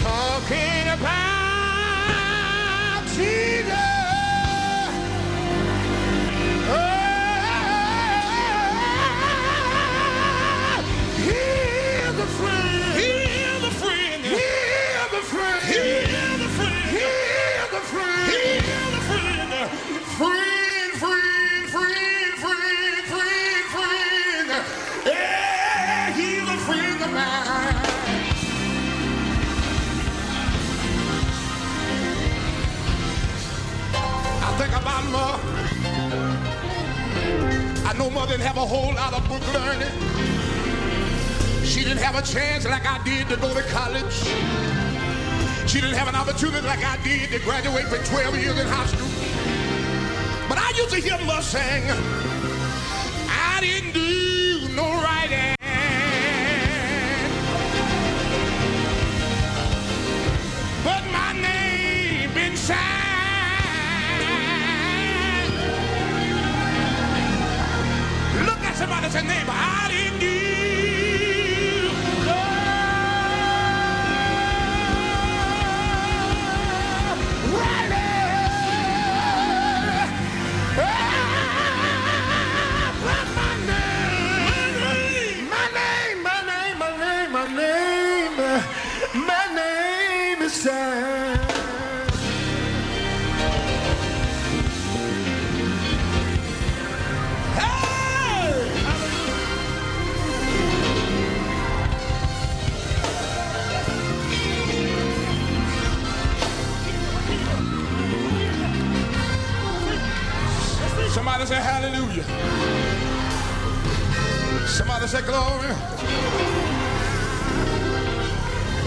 talking about Know mother didn't have a whole lot of book learning. She didn't have a chance like I did to go to college. She didn't have an opportunity like I did to graduate for 12 years in high school. But I used to hear mother sing, Somebody say hallelujah. Somebody say glory.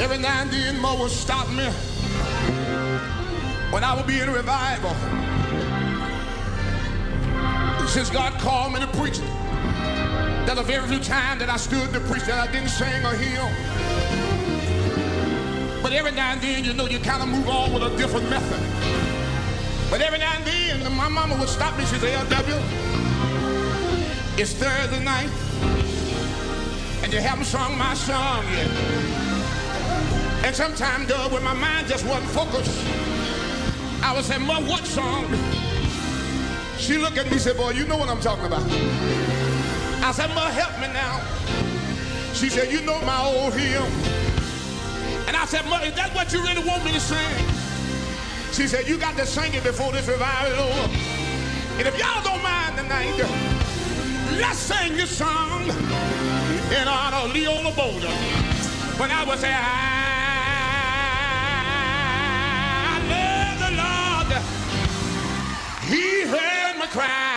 Every now and then, Mo will stop me when I will be in revival. Since God called me to preach, there's a very few times that I stood to preach that I didn't sing or hymn. But every now and then, you know, you kind of move on with a different method. But every now and then, my mama would stop me. She'd say, LW, it's Thursday night, and you haven't sung my song yet. And sometimes, Doug, when my mind just wasn't focused, I would say, Mom, what song? She looked at me and said, Boy, you know what I'm talking about. I said, Mom, help me now. She said, You know my old hymn. And I said, Mom, is that what you really want me to sing? She said, You got to sing it before this revival. And if y'all don't mind tonight, let's sing this song in honor of Leola Boulder. When I was there, I love the Lord. He heard me cry.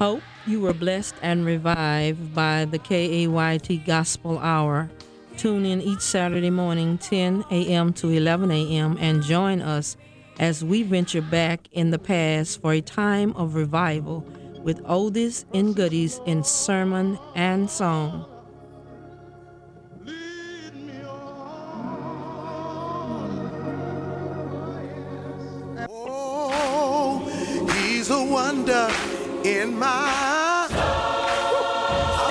Hope you were blessed and revived by the KAYT Gospel Hour. Tune in each Saturday morning, 10 a.m. to 11 a.m., and join us as we venture back in the past for a time of revival with oldies and goodies in sermon and song. Wonder in my. I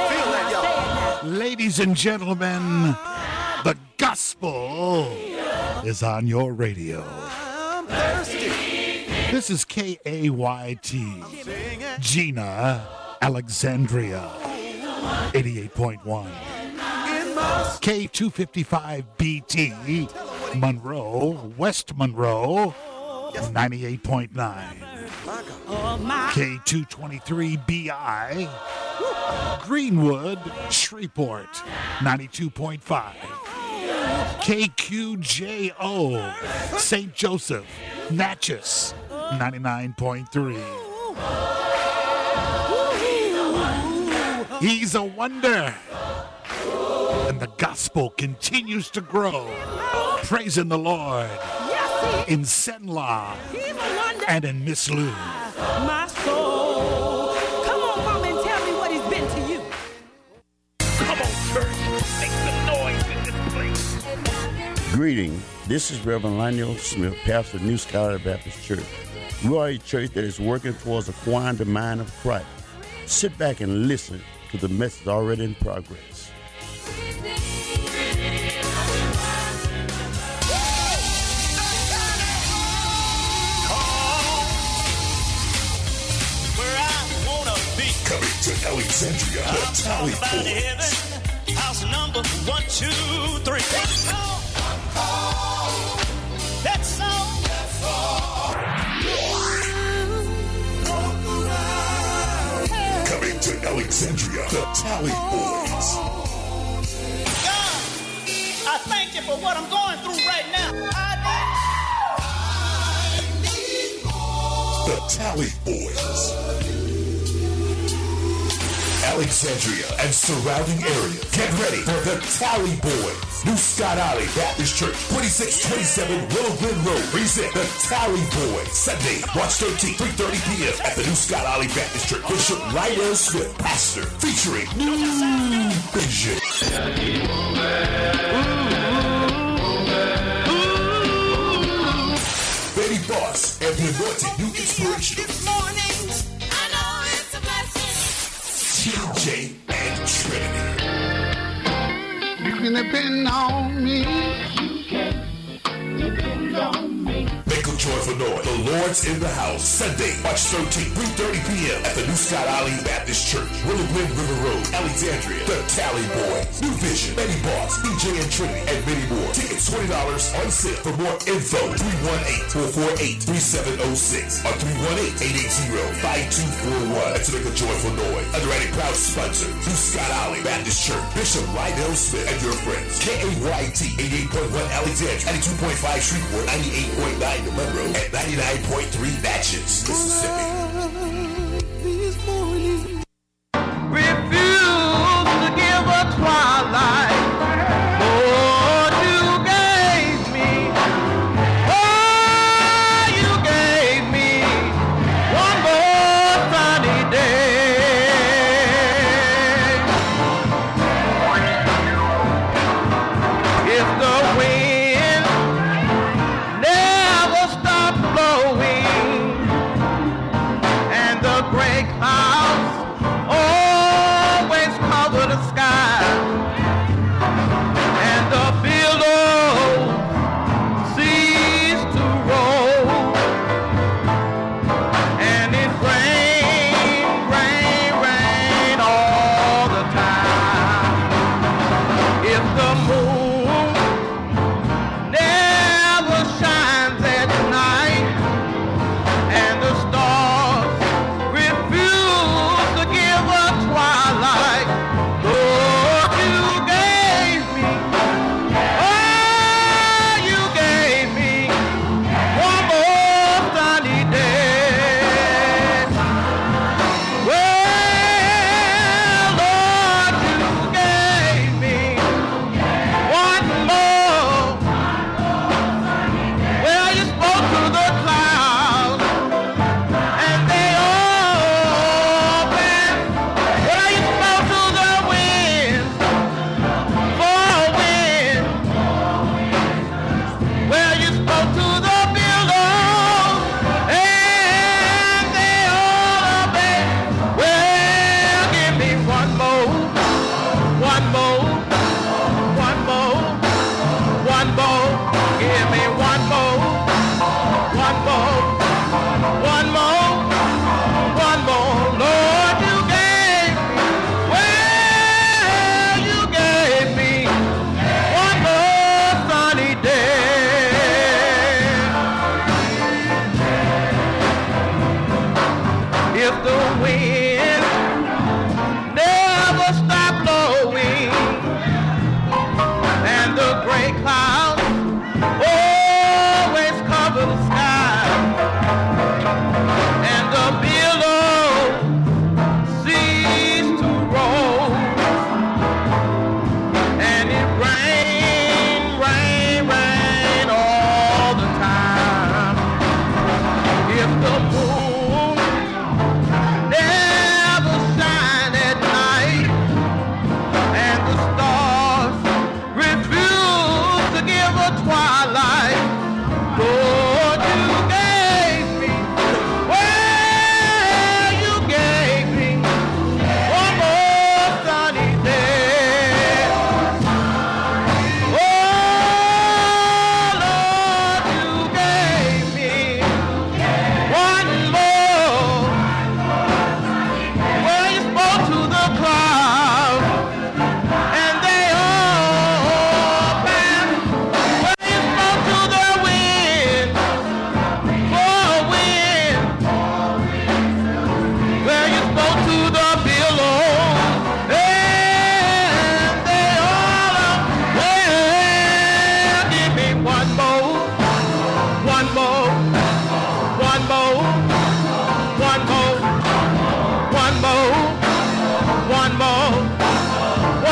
feel that, y'all. Ladies and gentlemen, the gospel is on your radio. I'm thirsty. This is K A Y T, Jena Alexandria, 88.1. K255BT, Monroe, West Monroe, 98.9. K223BI, Greenwood, Shreveport, 92.5. KQJO, St. Joseph, Natchez, 99.3. He's a wonder. And the gospel continues to grow. Praising the Lord in Cenla and in Miss Lou. My soul. Come on, mom, and tell me what he's been to you. Come on, church. Make some noise in this place. Greeting. This is Reverend Lionel Smith, pastor of New Scott Olly Baptist Church. We are a church that is working towards acquiring the mind of Christ. Sit back and listen to the message already in progress. Alexandria, I'm Tally about heaven. House number one, two, three. That's all. That's all. Coming to Alexandria, the Tally Boys. God, I thank you for what I'm going through right now. I need more. The Tally Boys. Alexandria and surrounding area. Get ready for the Tally Boys. New Scott Olly Baptist Church, 2627 Willow Glen Road. Present the Tally Boys. Sunday, March 13th, 3.30 p.m. at the New Scott Olly Baptist Church. Bishop Lionel Smith, pastor, featuring New Vision. Baby Boss and the Anointed New Inspiration. TJ and Trinity. You can depend on me. Make a joyful noise. The Lord's in the house. Sunday, March 13th, 3.30 p.m. at the New Scott Olly Baptist Church, Willow Glen River Road, Alexandria. The Tally Boys, New Vision, Betty Boss, DJ and Trinity, and many more. Tickets $20 on sale. For more info, 318-448-3706 or 318-880-5241. And to make a joyful noise. Underwriting proud sponsor, New Scott Olly Baptist Church, Bishop Lydell Smith and your friends. KAYT 88.1 Alexandria, 92.5 Shreveport, 98.9 And 99.3 Natchez, Mississippi. Oh.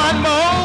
one more.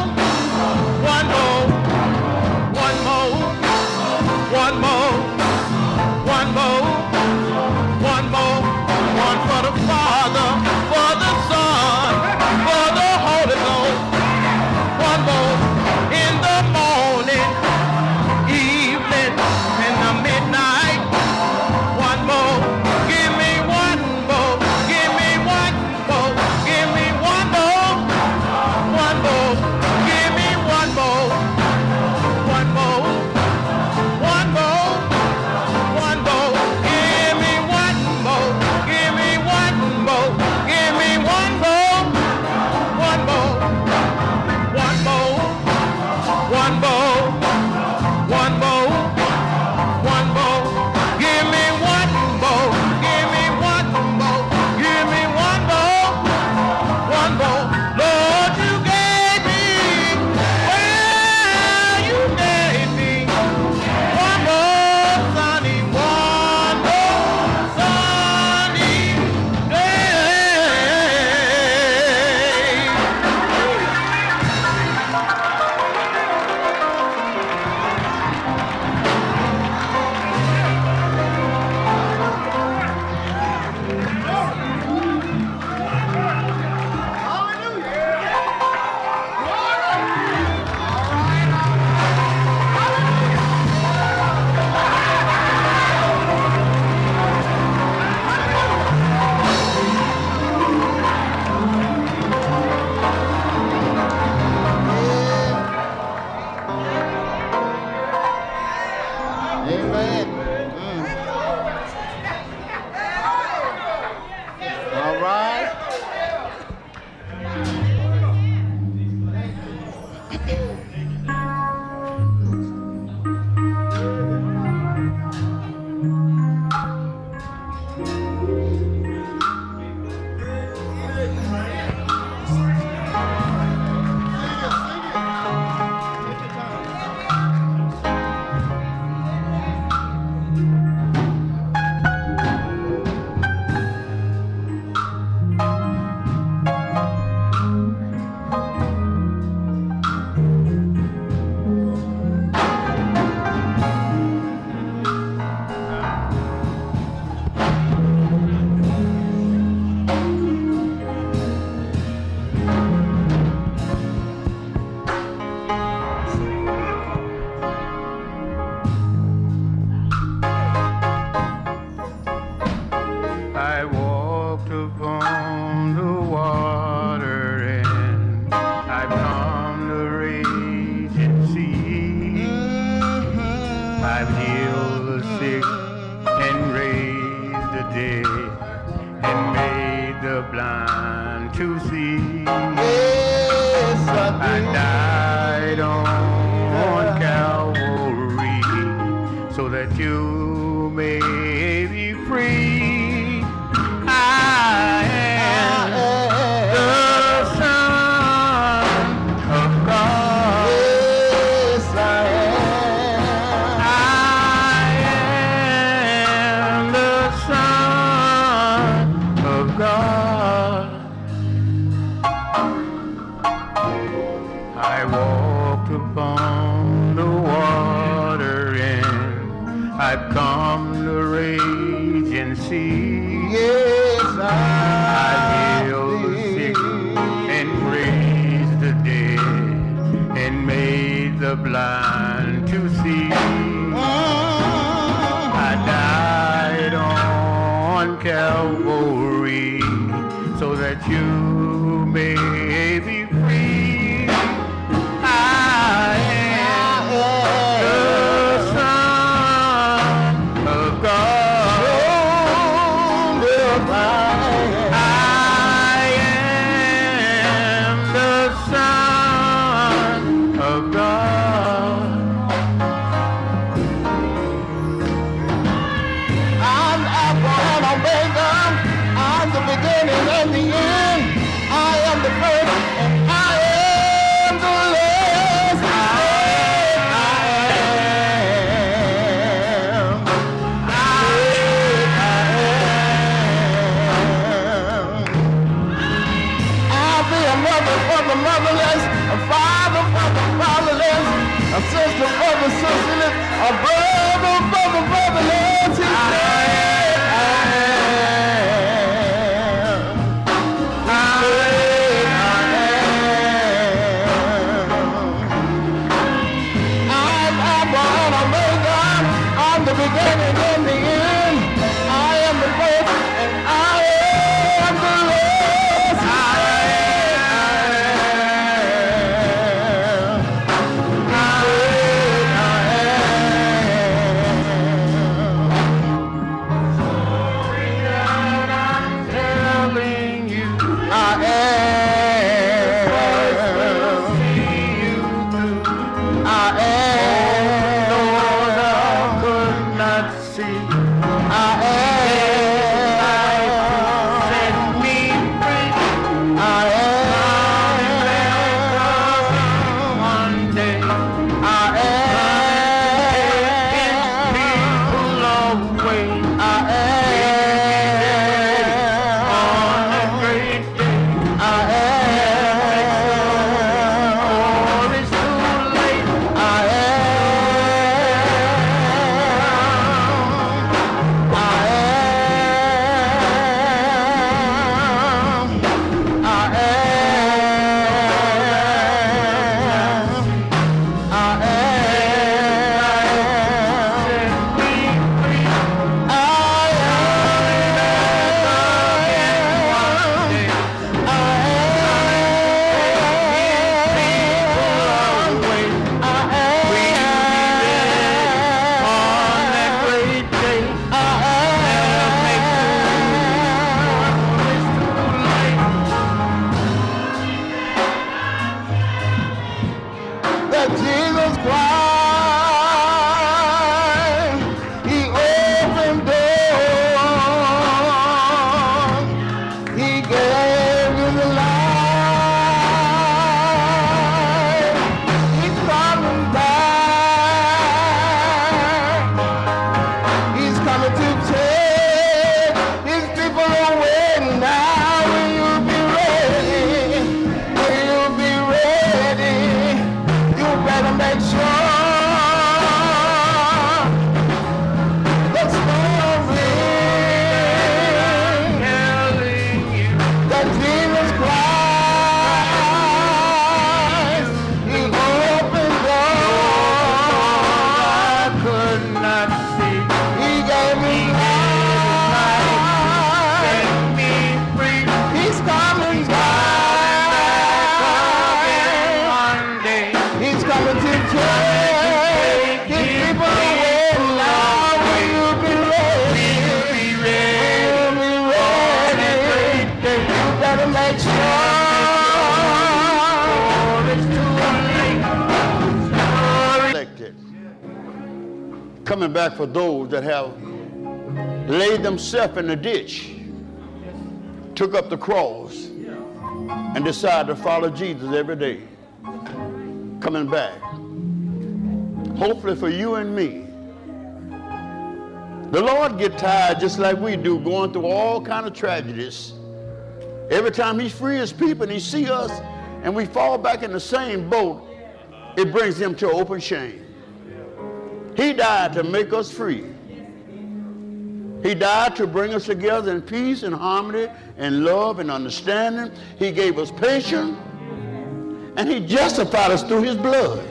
I walked upon the water and I've come to rage and see. Yes, I, I healed the sick and raised the dead and made the blind to see. Oh. I died on Calvary. exalt. coming back for those that have laid themselves in the ditch, took up the cross, and decided to follow Jesus every day. Coming back. Hopefully for you and me. The Lord get tired just like we do, going through all kind of tragedies. Every time he free his people and he see us and we fall back in the same boat, it brings them to open shame. He died to make us free. He died to bring us together in peace and harmony and love and understanding. He gave us patience and he justified us through his blood.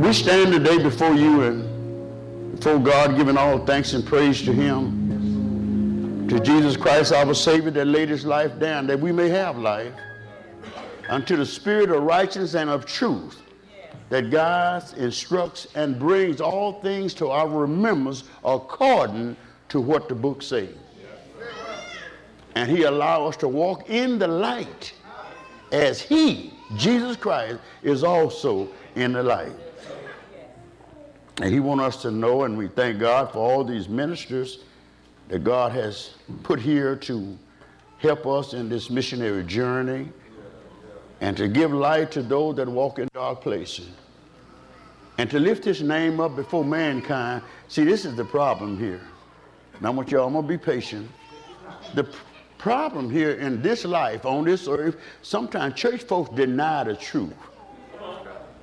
We stand today before you and before God giving all thanks and praise to him, to Jesus Christ, our Savior, that laid his life down that we may have life, unto the spirit of righteousness and of truth that guides, instructs, and brings all things to our remembrance according to what the book says. And he allows us to walk in the light as he, Jesus Christ, is also in the light. And he wants us to know, and we thank God for all these ministers that God has put here to help us in this missionary journey and to give light to those that walk in dark places and to lift his name up before mankind. See, this is the problem here. Now, I want y'all, to be patient. The problem here in this life, on this earth, sometimes church folks deny the truth.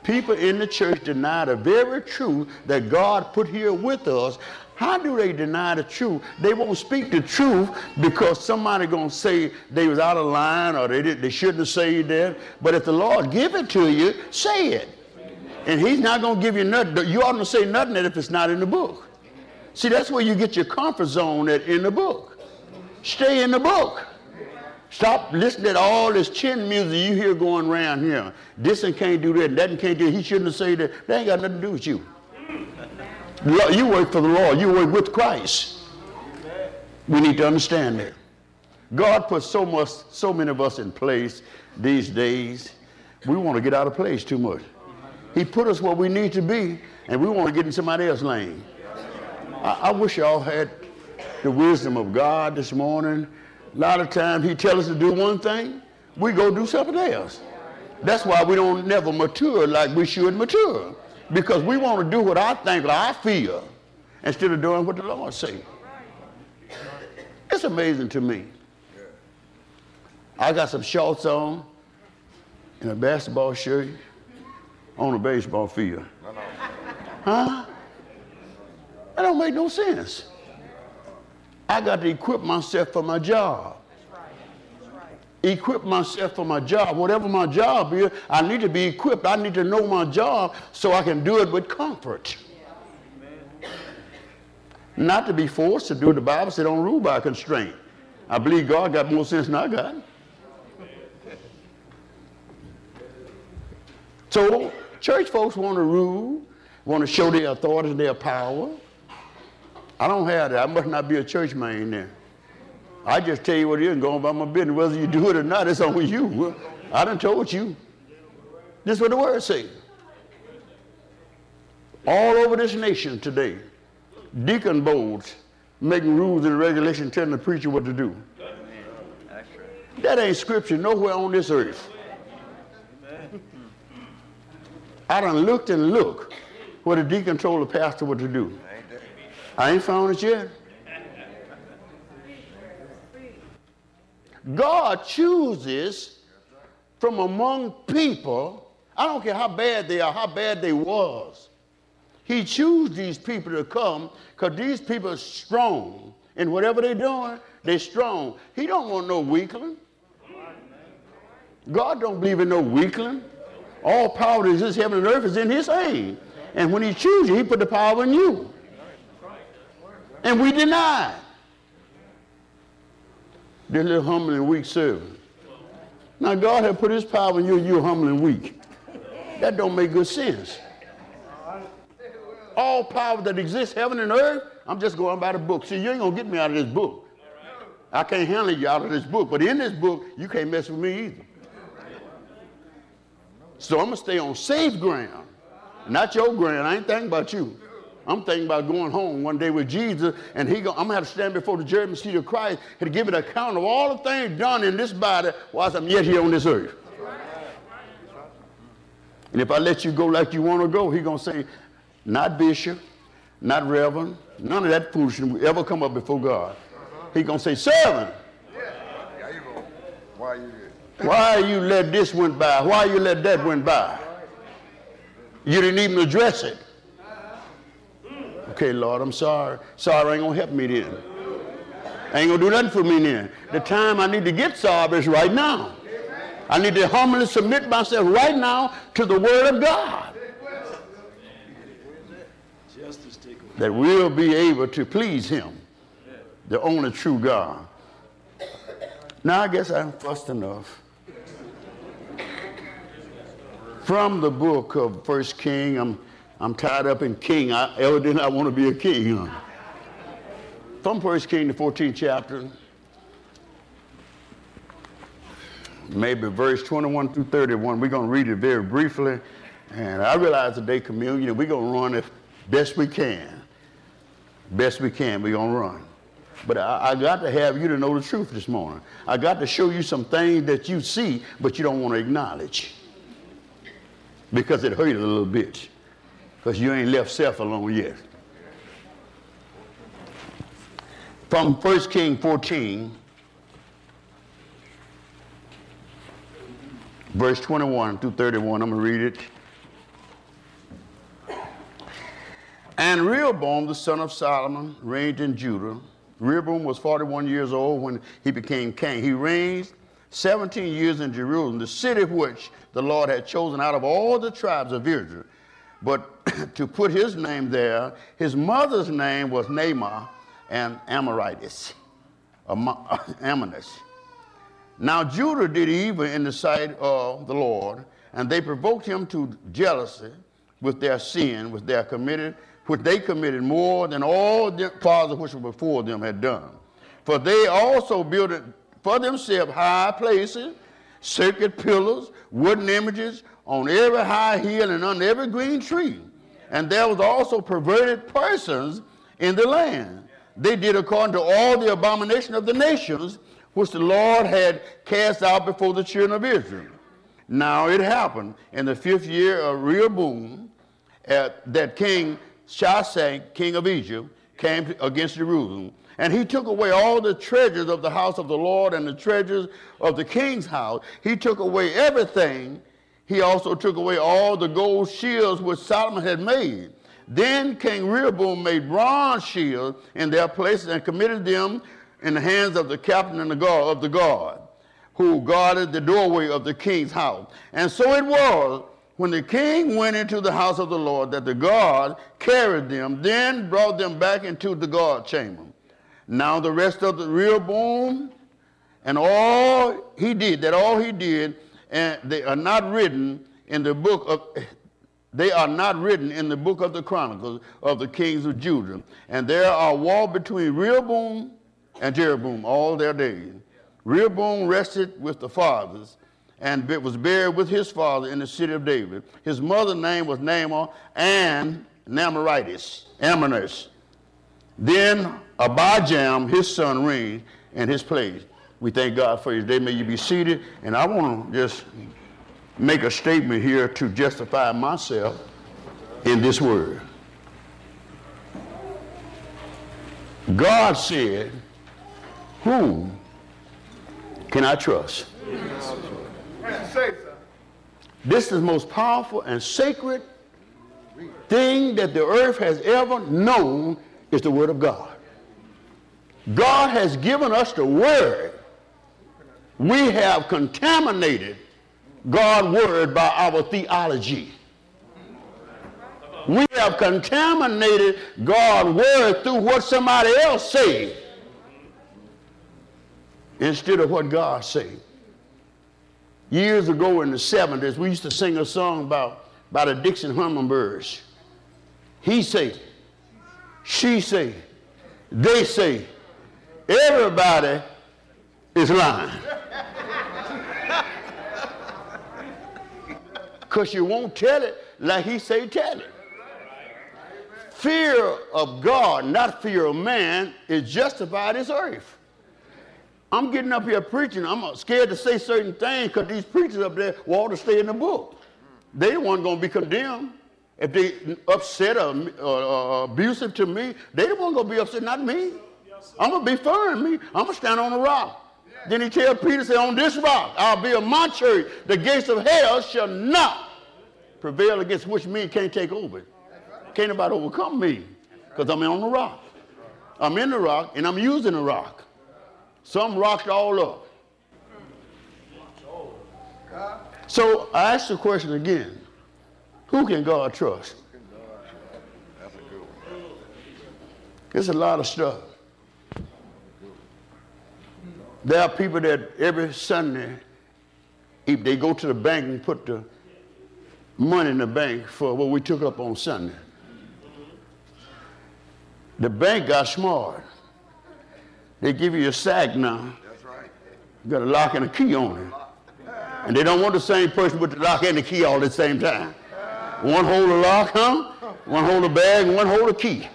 People in the church deny the very truth that God put here with us. How do they deny the truth? They won't speak the truth because somebody gonna say they was out of line or they did, they shouldn't have said that. But if the Lord give it to you, say it. And He's not gonna give you nothing. You ought to say nothing that if it's not in the book. See, that's where you get your comfort zone at in the book. Stay in the book. Stop listening to all this chin music you hear going around here. This one can't do that, and that one can't do that. He shouldn't have said that. That ain't got nothing to do with you. You work for the Lord. You work with Christ. We need to understand that. God put so much, so many of us in place these days. We want to get out of place too much. He put us where we need to be, and we want to get in somebody else's lane. I, I wish y'all had the wisdom of God this morning. A lot of times He tells us to do one thing, we go do something else. That's why we don't never mature like we should mature. Because we want to do what I think or I feel instead of doing what the Lord says. It's amazing to me. I got some shorts on and a basketball shirt on a baseball field. Huh? That don't make no sense. I got to equip myself for my job. Equip myself for my job. Whatever my job is, I need to be equipped. I need to know my job so I can do it with comfort. Not to be forced to do it. The Bible said don't rule by constraint. I believe God got more sense than I got. So church folks want to rule, want to show their authority their power. I don't have that. I must not be a church man then. I just tell you what it is and go about my business. Whether you do it or not, it's on you. I done told you. This is what the word says. All over this nation today, deacon boards making rules and regulations telling the preacher what to do. That ain't scripture nowhere on this earth. I done looked and looked where the deacon told the pastor what to do. I ain't found it yet. God chooses from among people, I don't care how bad they are, how bad they was. He chooses these people to come because these people are strong. And whatever they're doing, they're strong. He don't want no weakling. God don't believe in no weakling. All power that exists heaven and earth is in his hand. And when he chooses you, he put the power in you. And we deny. This little humble and weak servant. Now God had put his power in you and you're humble and weak. That don't make good sense. All power that exists, heaven and earth, I'm just going by the book. See, you ain't gonna get me out of this book. I can't handle you out of this book, but in this book, you can't mess with me either. So I'm gonna stay on safe ground, not your ground. I ain't thinking about you. I'm thinking about going home one day with Jesus, and he go, I'm gonna have to stand before the judgment seat of Christ and give an account of all the things done in this body whilst I'm yet here on this earth. And if I let you go like you want to go, he gonna say, not bishop, not reverend, none of that foolishness will ever come up before God. He gonna say, servant. Why you? Why you let this went by? Why you let that went by? You didn't even address it. Okay, Lord, I'm sorry. Sorry ain't gonna help me then. Ain't gonna do nothing for me then. The time I need to get sorry is right now. I need to humbly submit myself right now to the Word of God. That we'll be able to please Him, the only true God. Now I guess I'm fussed enough. From the book of First King, I'm I'm tied up in king. I, evidently, I want to be a king. Huh? From First King, the 14th chapter, maybe verse 21 through 31. We're going to read it very briefly. And I realize today communion, we're going to run it best we can. Best we can, we're going to run. But I, I, got to have you to know the truth this morning. I got to show you some things that you see, but you don't want to acknowledge because it hurt a little bit because you ain't left self alone yet. From 1 King 14, verse 21 through 31, I'm going to read it. And Rehoboam, the son of Solomon, reigned in Judah. Rehoboam was 41 years old when he became king. He reigned 17 years in Jerusalem, the city which the Lord had chosen out of all the tribes of Israel but to put his name there, his mother's name was Naamah and Amoritis, Ammonus. Now Judah did evil in the sight of the Lord, and they provoked him to jealousy with their sin, which they committed, which they committed more than all the fathers which were before them had done. For they also built for themselves high places, sacred pillars, wooden images, on every high hill and under every green tree. And there was also perverted persons in the land. They did according to all the abomination of the nations which the Lord had cast out before the children of Israel. Now it happened in the fifth year of Rehoboam uh, that King Shishak, king of Egypt, came against Jerusalem. And he took away all the treasures of the house of the Lord and the treasures of the king's house. He took away everything he also took away all the gold shields which Solomon had made. Then King Rehoboam made bronze shields in their places and committed them in the hands of the captain and the guard, of the guard, who guarded the doorway of the king's house. And so it was when the king went into the house of the Lord that the guard carried them, then brought them back into the guard chamber. Now the rest of the Rehoboam and all he did, that all he did and they are not written in the book of they are not written in the book of the chronicles of the kings of Judah. And there are war between Rehoboam and Jeroboam all their days. Rehoboam rested with the fathers and was buried with his father in the city of David. His mother's name was Naamah and Namoritis, Ammonus. Then Abijam, his son, reigned in his place. We thank God for you today. May you be seated. And I want to just make a statement here to justify myself in this word. God said, Whom can I trust? This is the most powerful and sacred thing that the earth has ever known is the Word of God. God has given us the Word we have contaminated God's word by our theology. We have contaminated God's word through what somebody else said instead of what God said. Years ago in the 70s, we used to sing a song about, about the Dixie Hummingbirds. He say, she say, they say, everybody is lying. Because you won't tell it like he say tell it. Fear of God, not fear of man, is justified as earth. I'm getting up here preaching. I'm scared to say certain things because these preachers up there want to stay in the book. They weren't going to be condemned. If they upset or, or, or abusive to me, they the one going to be upset, not me. I'm going to be firm. Me. I'm going to stand on the rock. Then he tell Peter, say, on this rock, I'll build my church. The gates of hell shall not prevail against which me can't take over. Can't nobody overcome me because I'm on the rock. I'm in the rock and I'm using the rock. Some rocked all up. So I ask the question again. Who can God trust? There's a lot of stuff. There are people that every Sunday, if they go to the bank and put the money in the bank for what we took up on Sunday. The bank got smart. They give you a sack now. That's right. You got a lock and a key on it. And they don't want the same person with the lock and the key all at the same time. One hold the lock, huh? One hold the bag, and one hold the key.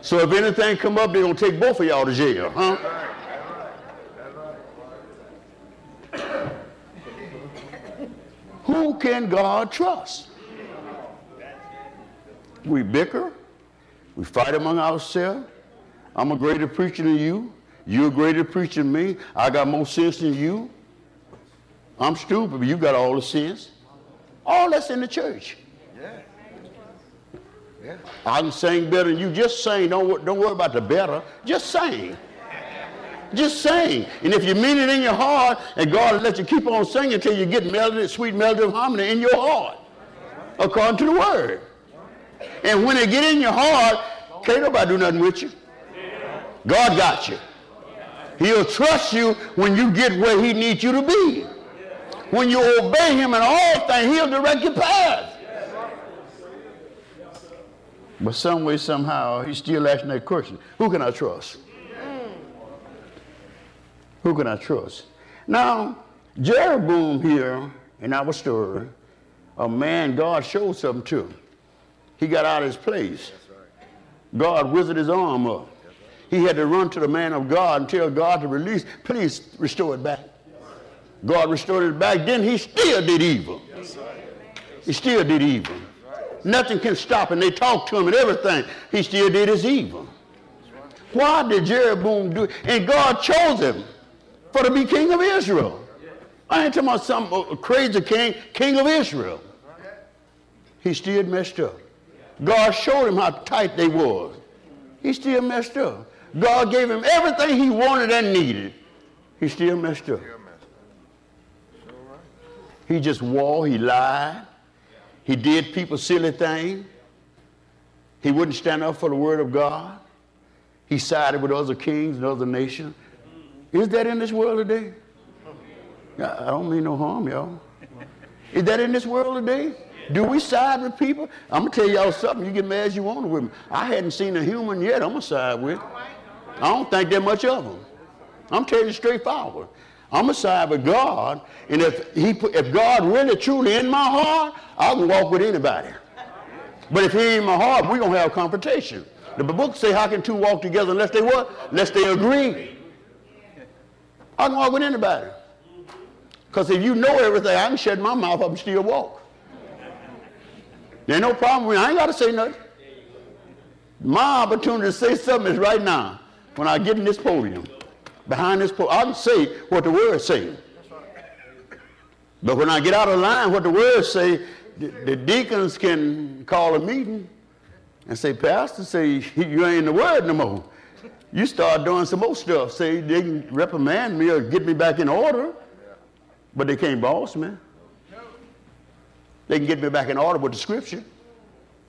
So if anything come up, they're gonna take both of y'all to jail, huh? Who can God trust? We bicker, we fight among ourselves. I'm a greater preacher than you. You're a greater preacher than me. I got more sense than you. I'm stupid, but you got all the sense. All that's in the church. I can sing better than you. Just sing. Don't, don't worry about the better. Just sing. Just sing. And if you mean it in your heart, and God will let you keep on singing until you get melody, sweet melody of harmony in your heart, according to the word. And when it get in your heart, can't nobody do nothing with you. God got you. He'll trust you when you get where he needs you to be. When you obey him in all things, he'll direct your path. But some way, somehow, he's still asking that question. Who can I trust? Who can I trust? Now, Jeroboam here in our story, a man God showed something to. He got out of his place. God withered his arm up. He had to run to the man of God and tell God to release, please restore it back. God restored it back. Then he still did evil. He still did evil. Nothing can stop him. They talked to him and everything. He still did his evil. Why did Jeroboam do it? And God chose him for to be king of Israel. I ain't talking about some uh, crazy king, king of Israel. He still messed up. God showed him how tight they was. He still messed up. God gave him everything he wanted and needed. He still messed up. He just wore, he lied. He did people silly things. He wouldn't stand up for the word of God. He sided with other kings and other nations. Is that in this world today? I don't mean no harm, y'all. Is that in this world today? Do we side with people? I'm gonna tell y'all something. You get mad as you want with me. I hadn't seen a human yet. I'm gonna side with. I don't think that much of them. I'm telling you straight forward. I'm gonna side with God, and if he, if God really truly in my heart, I can walk with anybody. But if he ain't in my heart, we're gonna have a confrontation. The book say, how can two walk together unless they what? Unless they agree. I can walk with anybody. Because if you know everything, I can shut my mouth up and still walk. There ain't no problem with me. I ain't got to say nothing. My opportunity to say something is right now when I get in this podium. Behind this podium, I can say what the word say. But when I get out of line, what the word say, the, the deacons can call a meeting and say, Pastor, say you ain't in the word no more. You start doing some more stuff. Say they can reprimand me or get me back in order, but they can't boss me. They can get me back in order with the scripture.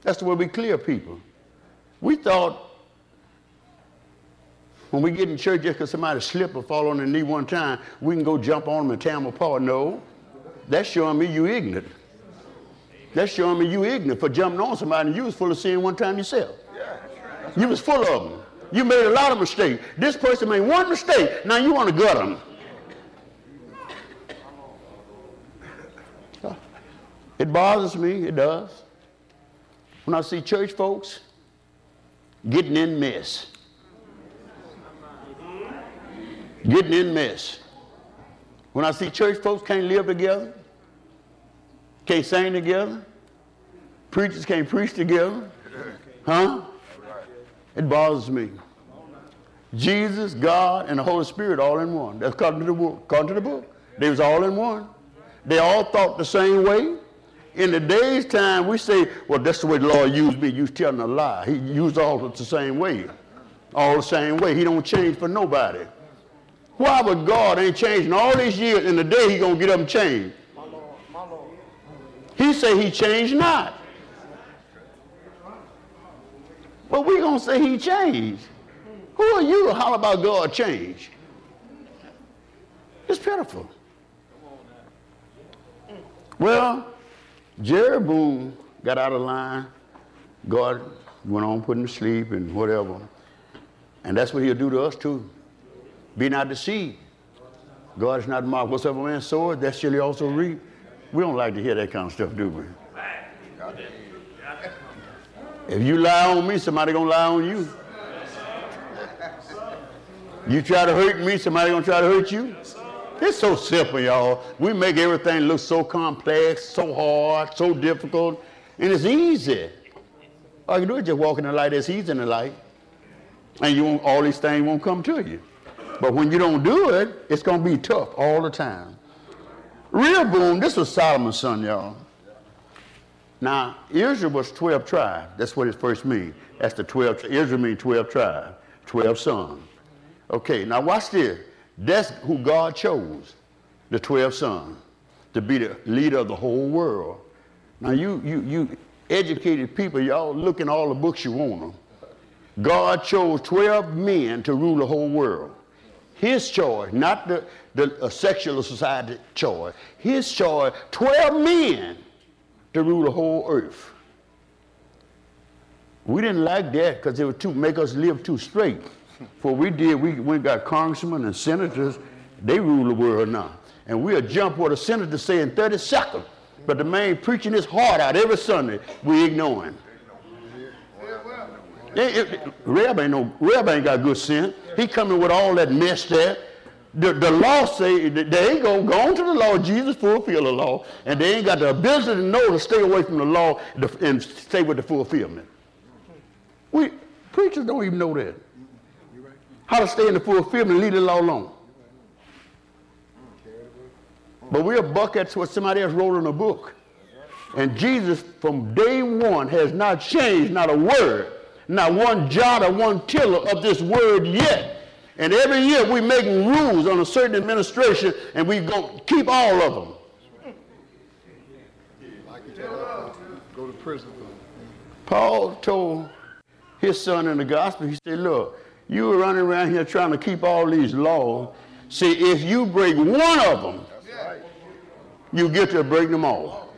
That's the way we clear people. We thought when we get in church just because somebody slip or fall on their knee one time, we can go jump on them and tear them apart. No, that's showing me you ignorant. That's showing me you ignorant for jumping on somebody and you was full of sin one time yourself. You was full of them. You made a lot of mistakes. This person made one mistake. Now you want to gut them. It bothers me. It does. When I see church folks getting in mess. Getting in mess. When I see church folks can't live together, can't sing together, preachers can't preach together, huh? It bothers me. Jesus, God, and the Holy Spirit all in one. That's according to the book. According to the book. They was all in one. They all thought the same way. In the day's time, we say, well, that's the way the Lord used me. You was telling a lie. He used all the same way. All the same way. He don't change for nobody. Why would God ain't changing all these years in the day he gonna get up and change? He say he changed not. But we're gonna say he changed. Who are you to holler about God change? It's pitiful. Well, Jeroboam got out of line. God went on putting him to sleep and whatever. And that's what he'll do to us too. Be not deceived. God is not mocked. Whatsoever man soweth, that shall he also reap. We don't like to hear that kind of stuff, do we? If you lie on me, somebody gonna lie on you. You try to hurt me, somebody gonna try to hurt you. It's so simple, y'all. We make everything look so complex, so hard, so difficult, and it's easy. All you do is just walk in the light. It's easy in the light, and you won't, all these things won't come to you. But when you don't do it, it's gonna be tough all the time. Rehoboam. this was Solomon's son, y'all. Now, Israel was 12 tribes. That's what it first means. That's the 12, Israel means 12 tribes, 12 sons. Okay, now watch this. That's who God chose, the 12 sons, to be the leader of the whole world. Now, you, you, you educated people, y'all look in all the books you want them. God chose 12 men to rule the whole world. His choice, not the, the uh, society choice. His choice, 12 men to rule the whole earth. We didn't like that because it would too, make us live too straight. For we did, we, we got congressmen and senators, they rule the world now. And we'll jump what a senator say in 30 seconds. But the man preaching his heart out every Sunday, we ignore him. Reb ain't no Reb ain't got good sense. He coming with all that mess there. The, the law say they ain't gonna go on to the law. Jesus fulfill the law, and they ain't got the ability to know to stay away from the law and stay with the fulfillment. We preachers don't even know that. How to stay in the fulfillment and leave the law alone. But we'll buck at what somebody else wrote in a book. And Jesus, from day one, has not changed not a word not one jot or one tittle of this word yet. And every year we're making rules on a certain administration and we go keep all of them. Go to prison. Paul told his son in the gospel, he said, Look, you were running around here trying to keep all these laws. See, if you break one of them, you get to break them all.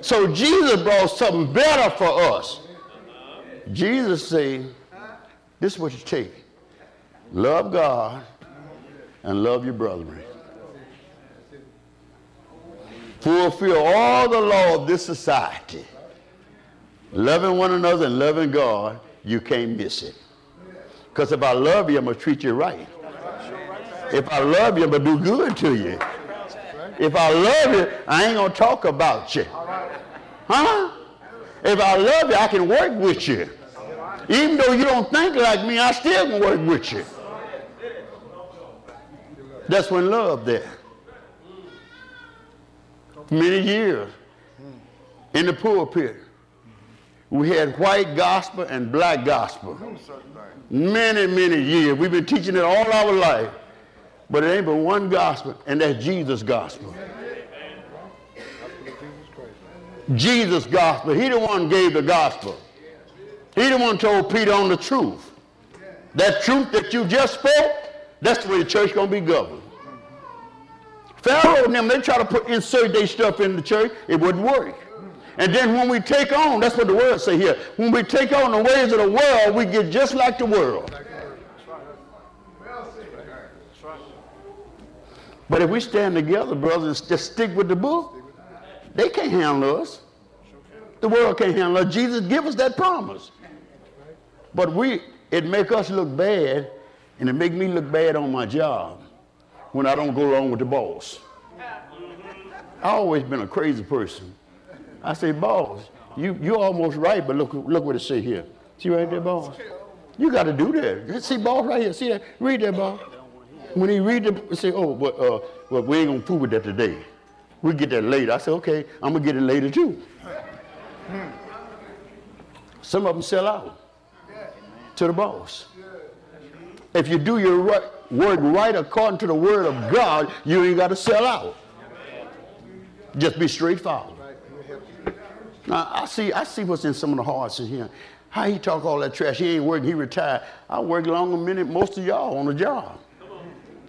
So Jesus brought something better for us. Jesus said, this is what you take. Love God and love your brethren. Fulfill all the law of this society. Loving one another and loving God, you can't miss it. Because if I love you, I'm going to treat you right. If I love you, I'm going to do good to you. If I love you, I ain't going to talk about you. Huh? If I love you, I can work with you. Even though you don't think like me, I still can work with you. That's when love there. Many years in the pulpit, we had white gospel and black gospel. Many, many years. We've been teaching it all our life. But it ain't but one gospel, and that's Jesus' gospel. Jesus' gospel. He the one gave the gospel. He the one told Peter on the truth. That truth that you just spoke, that's the way the church gonna be governed. Pharaoh and them, they try to put insert their stuff in the church, it wouldn't work. And then when we take on, that's what the word say here, when we take on the ways of the world, we get just like the world. But if we stand together, brothers, and just stick with the book, they can't handle us. The world can't handle us. Jesus give us that promise. But we, it make us look bad, and it make me look bad on my job when I don't go along with the boss. I always been a crazy person. I say, boss, you you almost right, but look look what it say here. See right there, boss. You got to do that. See, boss, right here. See that? Read that, boss. When he read the, say, oh, but uh, well, we ain't gonna fool with that today. We get that later. I say, okay, I'm gonna get it later too. Some of them sell out to the boss. If you do your right, word right according to the word of God, you ain't got to sell out. Just be straightforward. Now I see, I see what's in some of the hearts in here. How he talk all that trash? He ain't working. He retired. I worked longer minute most of y'all on the job,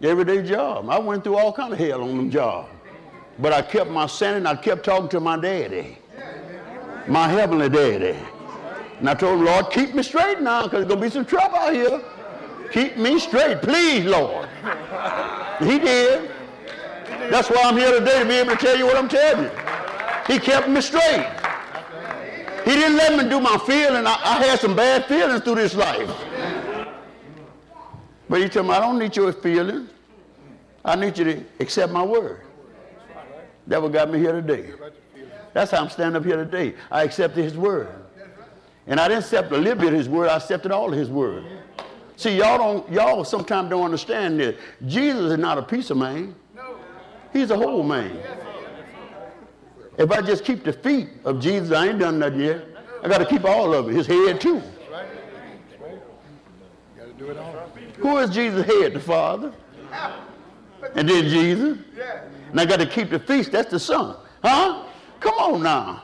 everyday job. I went through all kind of hell on them job, but I kept my sanity. I kept talking to my daddy, my heavenly daddy. And I told him, Lord, keep me straight now, because there's gonna be some trouble out here. Keep me straight, please, Lord. He did. That's why I'm here today to be able to tell you what I'm telling you. He kept me straight. He didn't let me do my feeling. I, I had some bad feelings through this life. But he told me, I don't need your feelings. I need you to accept my word. That what got me here today. That's how I'm standing up here today. I accepted his word. And I didn't accept a little bit of his word, I accepted all of his word. See, y'all don't, y'all sometimes don't understand this. Jesus is not a piece of man. He's a whole man. If I just keep the feet of Jesus, I ain't done nothing yet. I got to keep all of it, his head too. Who is Jesus' head? The Father. And then Jesus. And I got to keep the feast. That's the Son. Huh? Come on now.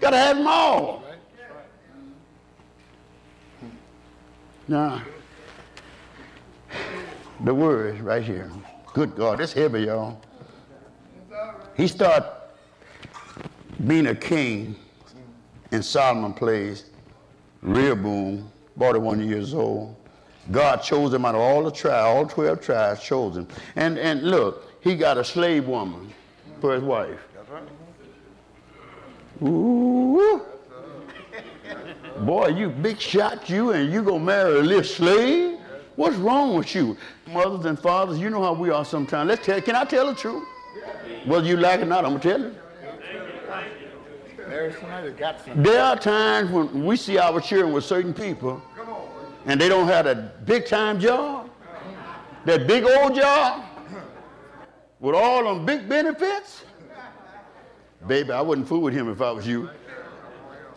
Got to have them all. Now, the word right here. Good God, it's heavy, y'all. He started being a king in Solomon place, Rehoboam, 41 years old. God chose him out of all the tribes, all 12 tribes chose him. And, and look, he got a slave woman for his wife. Ooh. Boy, you big shot you and you gonna marry a little slave? What's wrong with you? Mothers and fathers, you know how we are sometimes. Let's tell, can I tell the truth? Whether you like it or not, I'm gonna tell you. There are times when we see our children with certain people and they don't have that big time job, that big old job with all them big benefits. Baby, I wouldn't fool with him if I was you.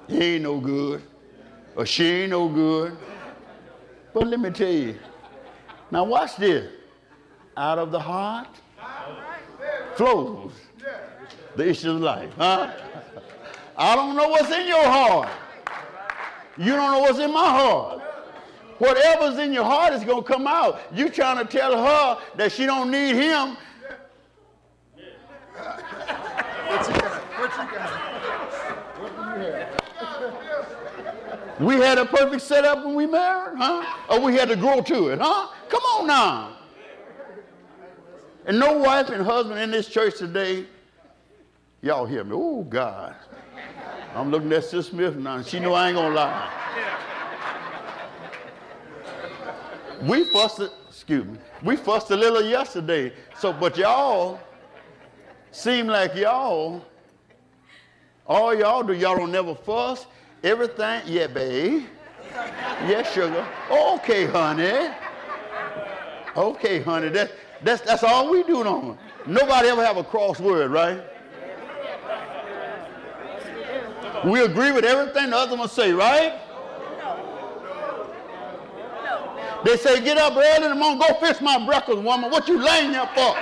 He ain't no good or she ain't no good. But let me tell you, now watch this. Out of the heart flows the issue of life, huh? I don't know what's in your heart. You don't know what's in my heart. Whatever's in your heart is going to come out. You trying to tell her that she don't need him. What you got? What you got? What do you have? We had a perfect setup when we married, huh? Or we had to grow to it, huh? Come on now. And no wife and husband in this church today, y'all hear me. Oh, God. I'm looking at Sister Smith now. She know I ain't to lie. We fussed, excuse me, we fussed a little yesterday. So, but y'all seem like y'all, all y'all do, y'all don't never fuss. Everything, yeah, babe. Yes, sugar. Okay, honey. Okay, honey. That, that's, that's all we do on Nobody ever have a crossword, right? We agree with everything the other one say, right? They say, get up early in the morning, go fix my breakfast, woman. What you laying there for?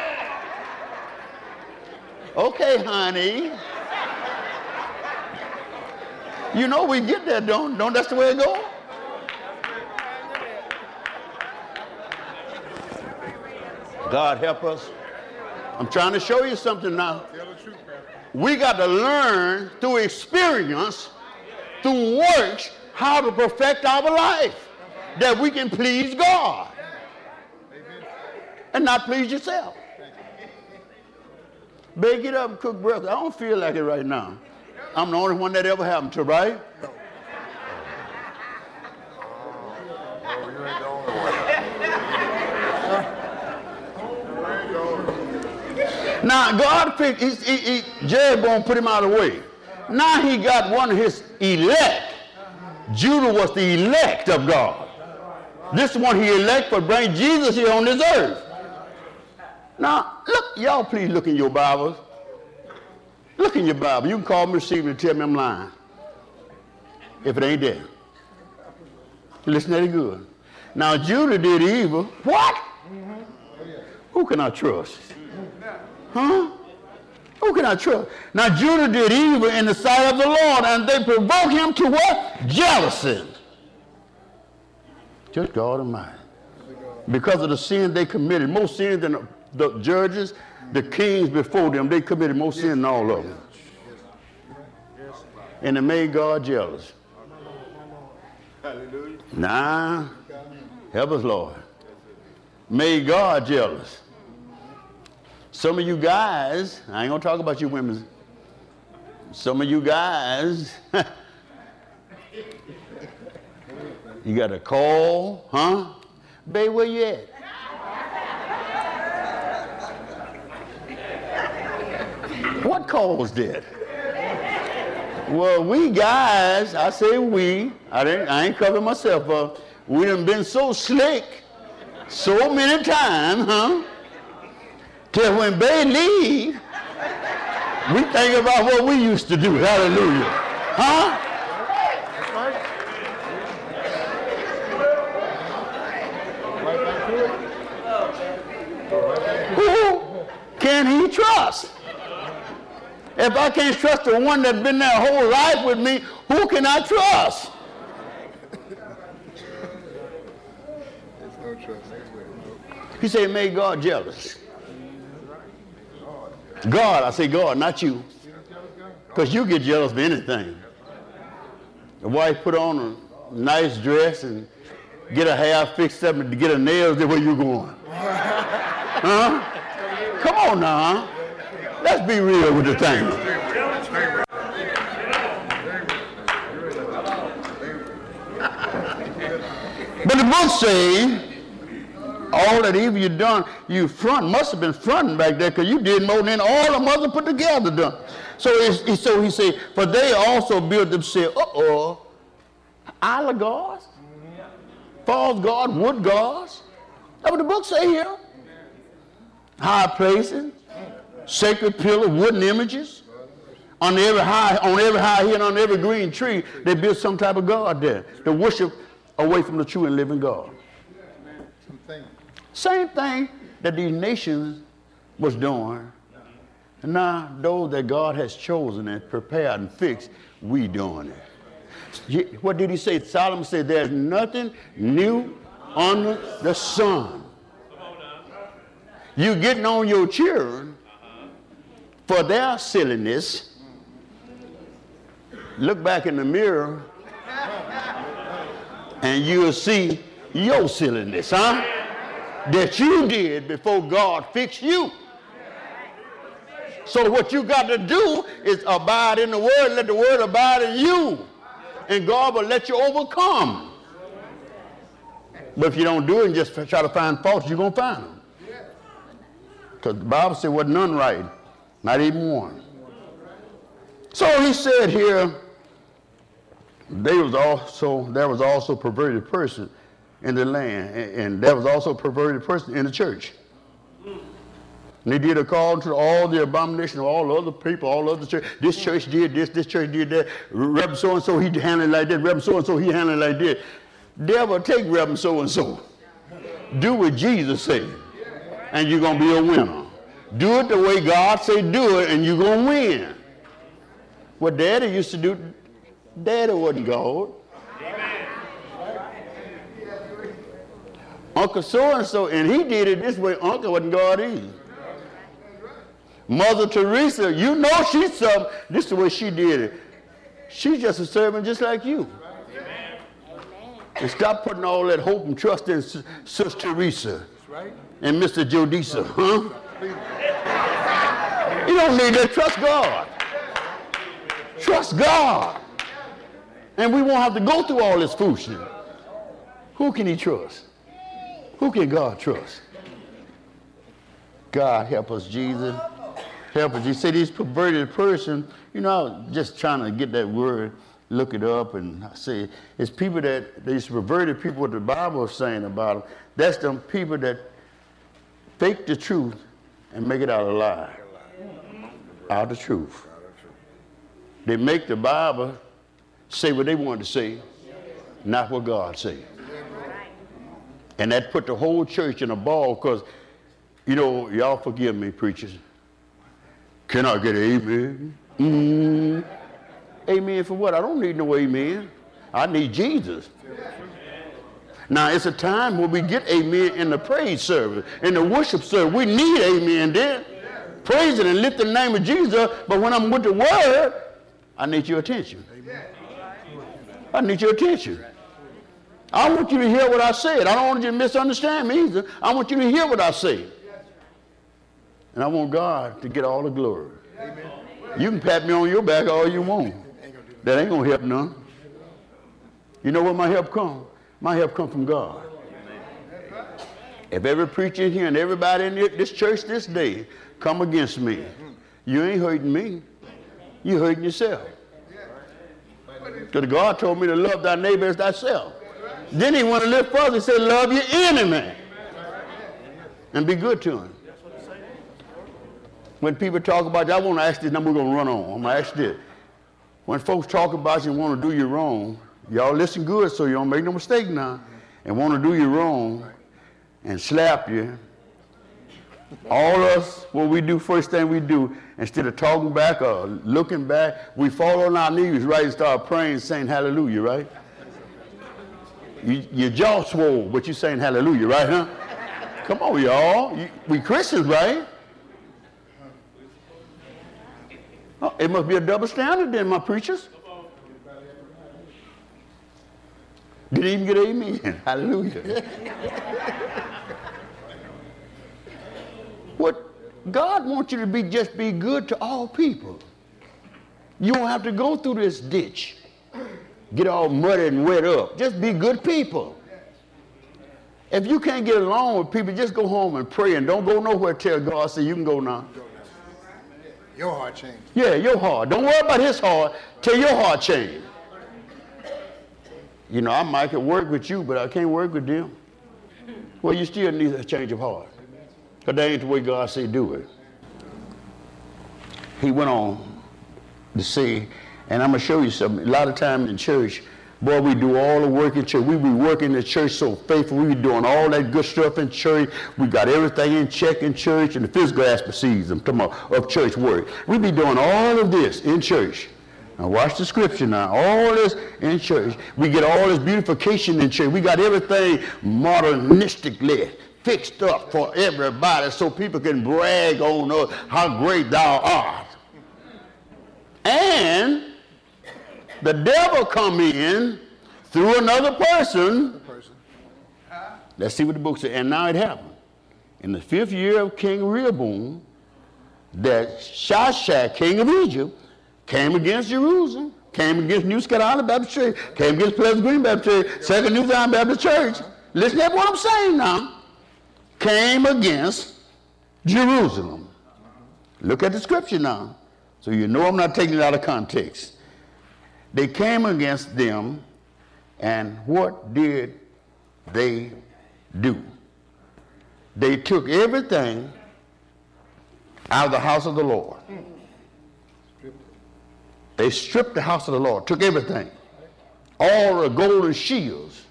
Okay, honey. You know we get there, don't, don't that's the way it goes? God help us. I'm trying to show you something now. We got to learn through experience, through works, how to perfect our life that we can please God and not please yourself. Bake it up cook breakfast. I don't feel like it right now. I'm the only one that ever happened to, right? No. Now God picked, he, he, he, Jeroboam put him out of the way. Now he got one of his elect Judah was the elect of God. This one he elect for bring Jesus here on this earth. Now, look, y'all please look in your Bibles. Look in your Bible. You can call me receiver and tell me I'm lying. If it ain't there. Listen to it good. Now Judah did evil. What? Who can I trust? Huh? Who can I trust? Now Judah did evil in the sight of the Lord, and they provoked him to what? Jealousy. Just God Almighty. Because of the sin they committed, more sins than the judges, the kings before them, they committed more sin than all of them. And it made God jealous. Hallelujah. Nah, help us, Lord. Made God jealous. Some of you guys, I ain't gonna talk about you women. Some of you guys, you got a call, huh? Babe, where you at? Caused that? Well, we guys, I say we, I, didn't, I ain't covering myself up. We done been so slick so many times, huh? Till when they leave, we think about what we used to do. Hallelujah. Huh? Who can he trust? If I can't trust the one that's been there whole life with me, who can I trust? He said, made God jealous. God, I say God, not you. Because you get jealous of anything. The wife put on a nice dress and get her hair fixed up and get her nails where you going. Huh? Come on now. Let's be real with the thing. But the book say, all that evil you done, you front must have been fronting back there because you did more than all the mother put together done. So, it's, so he said, for they also built themselves, uh-oh, idol gods, false god, wood gods. That's what the book say here. High places, sacred pillar, wooden images. On every high, on every high hill, on every green tree, they built some type of god there to worship away from the true and living God. Same thing that these nations was doing. And now those that God has chosen and prepared and fixed, we doing it. What did he say? Solomon said, there's nothing new under the sun. You getting on your children for their silliness. Look back in the mirror and you'll see your silliness, huh? That you did before God fixed you. So what you got to do is abide in the word, let the word abide in you. And God will let you overcome. But if you don't do it and just try to find faults, you're going to find them. Because the Bible said, was none right, not even one. So he said here, there was also there was also a perverted person in the land, and, there was also a perverted person in the church. And they did according to all the abomination of all other people, all other church. This church did this, this church did that. Reverend so and so he handled like that. Reverend so and so he handled like this. Devil, take Reverend so and so. Do what Jesus said, and you're gonna be a winner. Do it the way God said do it, and you're gonna win. What Daddy used to do, Daddy wasn't God. Uncle so and so, and he did it this way. Uncle wasn't God either. Mother Teresa, you know she's something. This is the way she did it. She's just a servant, just like you. And stop putting all that hope and trust in Sis- Sister Teresa and Mr. Jodisa, huh? You don't need that. Trust God. Trust God. And we won't have to go through all this foolishness. Who can he trust? Who can God trust? God help us, Jesus. Help us. You say this perverted person, you know, I was just trying to get that word look it up and I see. It's people that, these perverted people, what the Bible is saying about them, that's them people that fake the truth and make it out a lie. Out of the truth. They make the Bible say what they want to say, not what God said. And that put the whole church in a ball because, you know, y'all forgive me, preachers. Can I get an amen? Mm. Amen for what? I don't need no amen. I need Jesus. Now, it's a time when we get amen in the praise service, in the worship service. We need amen then. Praising and lift the name of Jesus. But when I'm with the word, I need your attention. I need your attention. I want you to hear what I said. I don't want you to misunderstand me either. I want you to hear what I say. And I want God to get all the glory. You can pat me on your back all you want. That ain't gonna help none. You know where my help come? My help come from God. If every preacher here and everybody in this church this day come against me, you ain't hurting me. You hurting yourself. Because God told me to love thy neighbor as thyself. Then he went a little further. He said, love your enemy. And be good to him. When people talk about you, I want to ask this, then we're going to run on. I'm going to ask this. When folks talk about you and want to do you wrong, y'all listen good so you don't make no mistake now, and want to do you wrong and slap you, all us, what we do, first thing we do, instead of talking back or looking back, we fall on our knees, right, and start praying, saying hallelujah, right? You, your jaw swole, but you saying hallelujah, right, huh? Come on, y'all. You, we Christians, right? Oh, it must be a double standard then, my preachers. Didn't even get amen. Hallelujah. what God wants you to be just be good to all people. You don't have to go through this ditch, get all muddy and wet up. Just be good people. If you can't get along with people, just go home and pray and don't go nowhere. Tell God, say you can go now. Your heart changed. Yeah, your heart. Don't worry about his heart. Tell your heart change. You know, I might could work with you, but I can't work with them. Well, you still need a change of heart. Because that ain't the way God say do it. He went on to say, and I'm going to show you something. A lot of time in church, boy, we do all the work in church. We be working in church so faithful. We be doing all that good stuff in church. We got everything in check in church, and the physical aspect sees them, talking about of church work. We be doing all of this in church. Now watch the scripture now. All this in church. We get all this beautification in church. We got everything modernistically fixed up for everybody so people can brag on us how great thou art. And the devil come in through another person. Let's see what the book says. And now it happened. In the fifth year of King Rehoboam, that Shashak, king of Egypt, came against Jerusalem, came against New Scott Baptist Church, came against Pleasant Green Baptist Church, Second New Zion Baptist Church. Listen to what I'm saying now. Came against Jerusalem. Look at the scripture now. So you know I'm not taking it out of context. They came against them, and what did they do? They took everything out of the house of the Lord. They stripped the house of the Lord, took everything. All the golden shields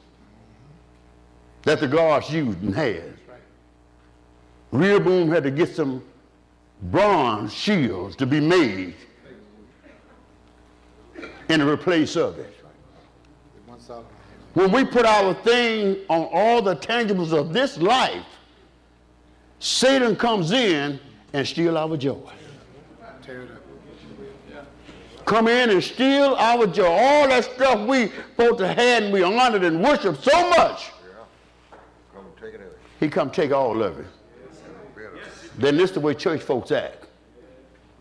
that the gods used and had. Rehoboam had to get some bronze shields to be made in the place of it. When we put our thing on all the tangibles of this life, Satan comes in and steal our joy. Come in and steal our joy. All that stuff we to have and we honored and worshiped so much. He come take all of it. Then this is the way church folks act.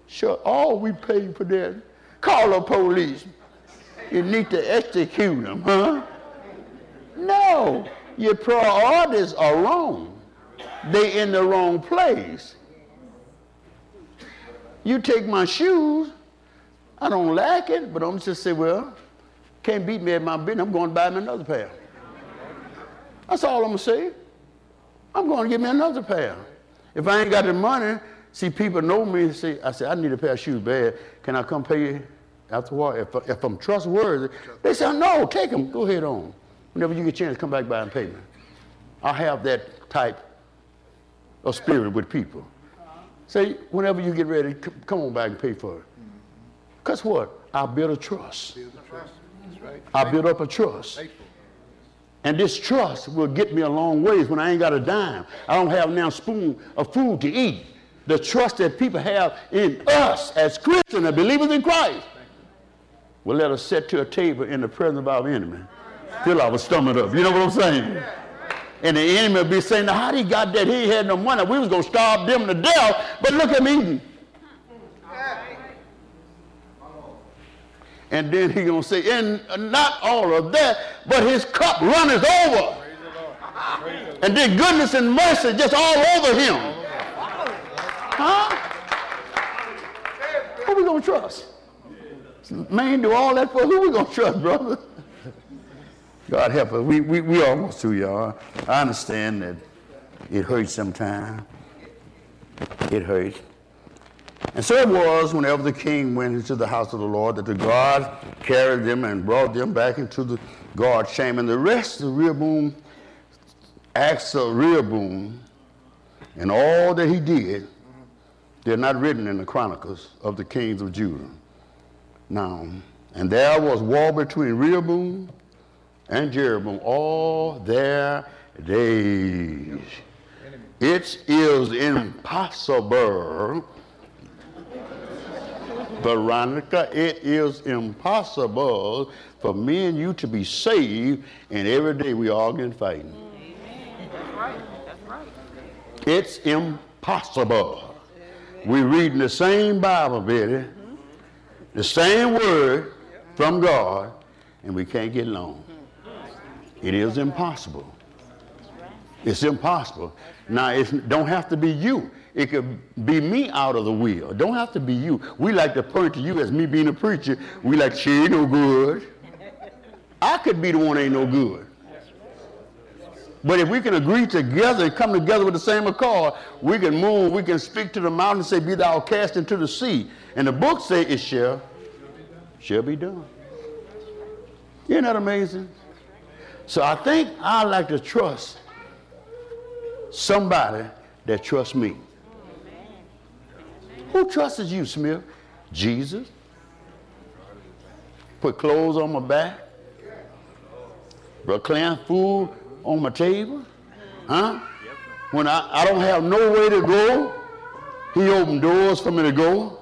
Sure, all we pay for that. Call the police. You need to execute them, huh? No, your priorities are wrong. They in the wrong place. You take my shoes, I don't like it, but I'm just say, well, Can't beat me at my business. I'm going to buy me another pair. That's all I'm going to say. I'm going to get me another pair. If I ain't got the money, see, people know me. See, I say, I need a pair of shoes bad. Can I come pay you after a while? If, if I'm trustworthy, they say, no, take them. Go ahead on. Whenever you get a chance, come back by and pay me. I have that type of spirit with people. Say, whenever you get ready, come on back and pay for it. Because what? I build a trust. That's right. I build up a trust. And this trust will get me a long ways when I ain't got a dime. I don't have now a spoon of food to eat. The trust that people have in us as Christians and believers in Christ will let us sit to a table in the presence of our enemy. Fill our stomach up. You know what I'm saying? And the enemy will be saying, now how he got that? He had no money. We was going to starve them to death, but look at him And then he gonna say, and not all of that, but his cup runneth over. And then goodness and mercy just all over him. Huh? Who we gonna trust? Man do all that for who we gonna trust, brother? God help us. We, we, we almost through, y'all. I understand that it hurts sometimes. It hurts. And so it was whenever the king went into the house of the Lord that the guard carried them and brought them back into the guard chamber. And the rest of Rehoboam, acts of Rehoboam, and all that he did, they're not written in the chronicles of the kings of Judah. Now, and there was war between Rehoboam and Jeroboam all their days. It is impossible Veronica, it is impossible for me and you to be saved, and every day we all get fighting. It's impossible. We're reading the same Bible, Betty, the same word from God, and we can't get along. It is impossible. It's impossible. Now, it don't have to be you. It could be me out of the wheel. It don't have to be you. We like to point to you as me being a preacher. We like, she ain't no good. I could be the one ain't no good. But if we can agree together and come together with the same accord, we can move, we can speak to the mountain and say, Be thou cast into the sea. And the book say it shall, shall be done. Isn't that amazing? So I think I like to trust somebody that trusts me. Who trusts you, Smith? Jesus. Put clothes on my back. Recline food on my table. Huh? When I, I don't have no way to go, he opened doors for me to go.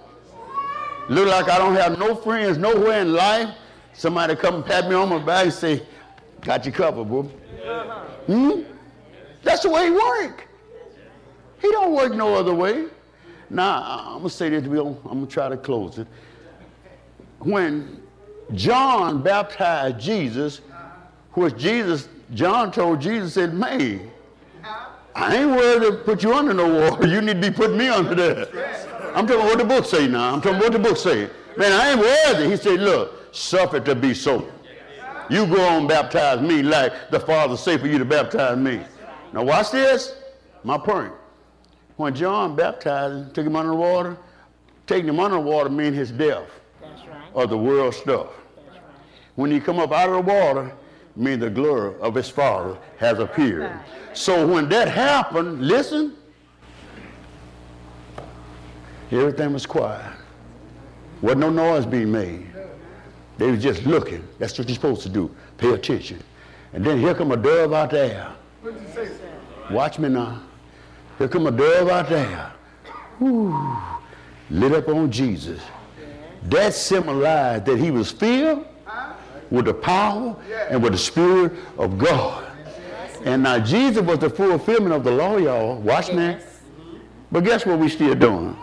Look like I don't have no friends nowhere in life. Somebody come pat me on my back and say, got you covered, boo. Hmm? That's the way he work. He don't work no other way. Now, I'm going to say this. I'm going to try to close it. When John baptized Jesus, which Jesus, John told Jesus, said, man, I ain't worried to put you under no water. You need to be putting me under there. I'm talking what the book say now. I'm talking what the book say. Man, I ain't worthy. He said, look, suffer to be so. You go on baptize me like the Father say for you to baptize me. Now watch this. My point. When John baptized him, took him under the water, taking him under the water mean his death of the world stuff. When he come up out of the water, mean the glory of his Father has appeared. So when that happened, listen, everything was quiet. Wasn't no noise being made. They was just looking. That's what you're supposed to do. Pay attention. And then here come a dove out there. Watch me now. Here come a dove out there. Whew. Lit up on Jesus. That symbolized that he was filled with the power and with the Spirit of God. And now Jesus was the fulfillment of the law, y'all. Watch me. But guess what we still doing?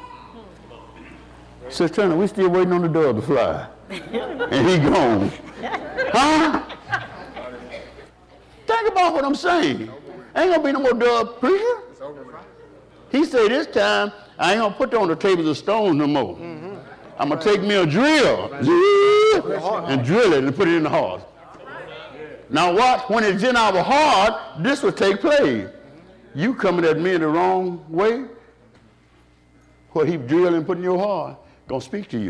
Sister Turner, we still waiting on the dove to fly. and he gone. Huh? Think about what I'm saying. Ain't gonna be no more dove preacher. He said this time, I ain't gonna put on the tables of stone no more. I'm gonna take me a drill. it and drill it and put it in the heart. Now watch, when it's in our heart, this will take place. You coming at me in the wrong way, what he drilled and put in your heart, gonna speak to you.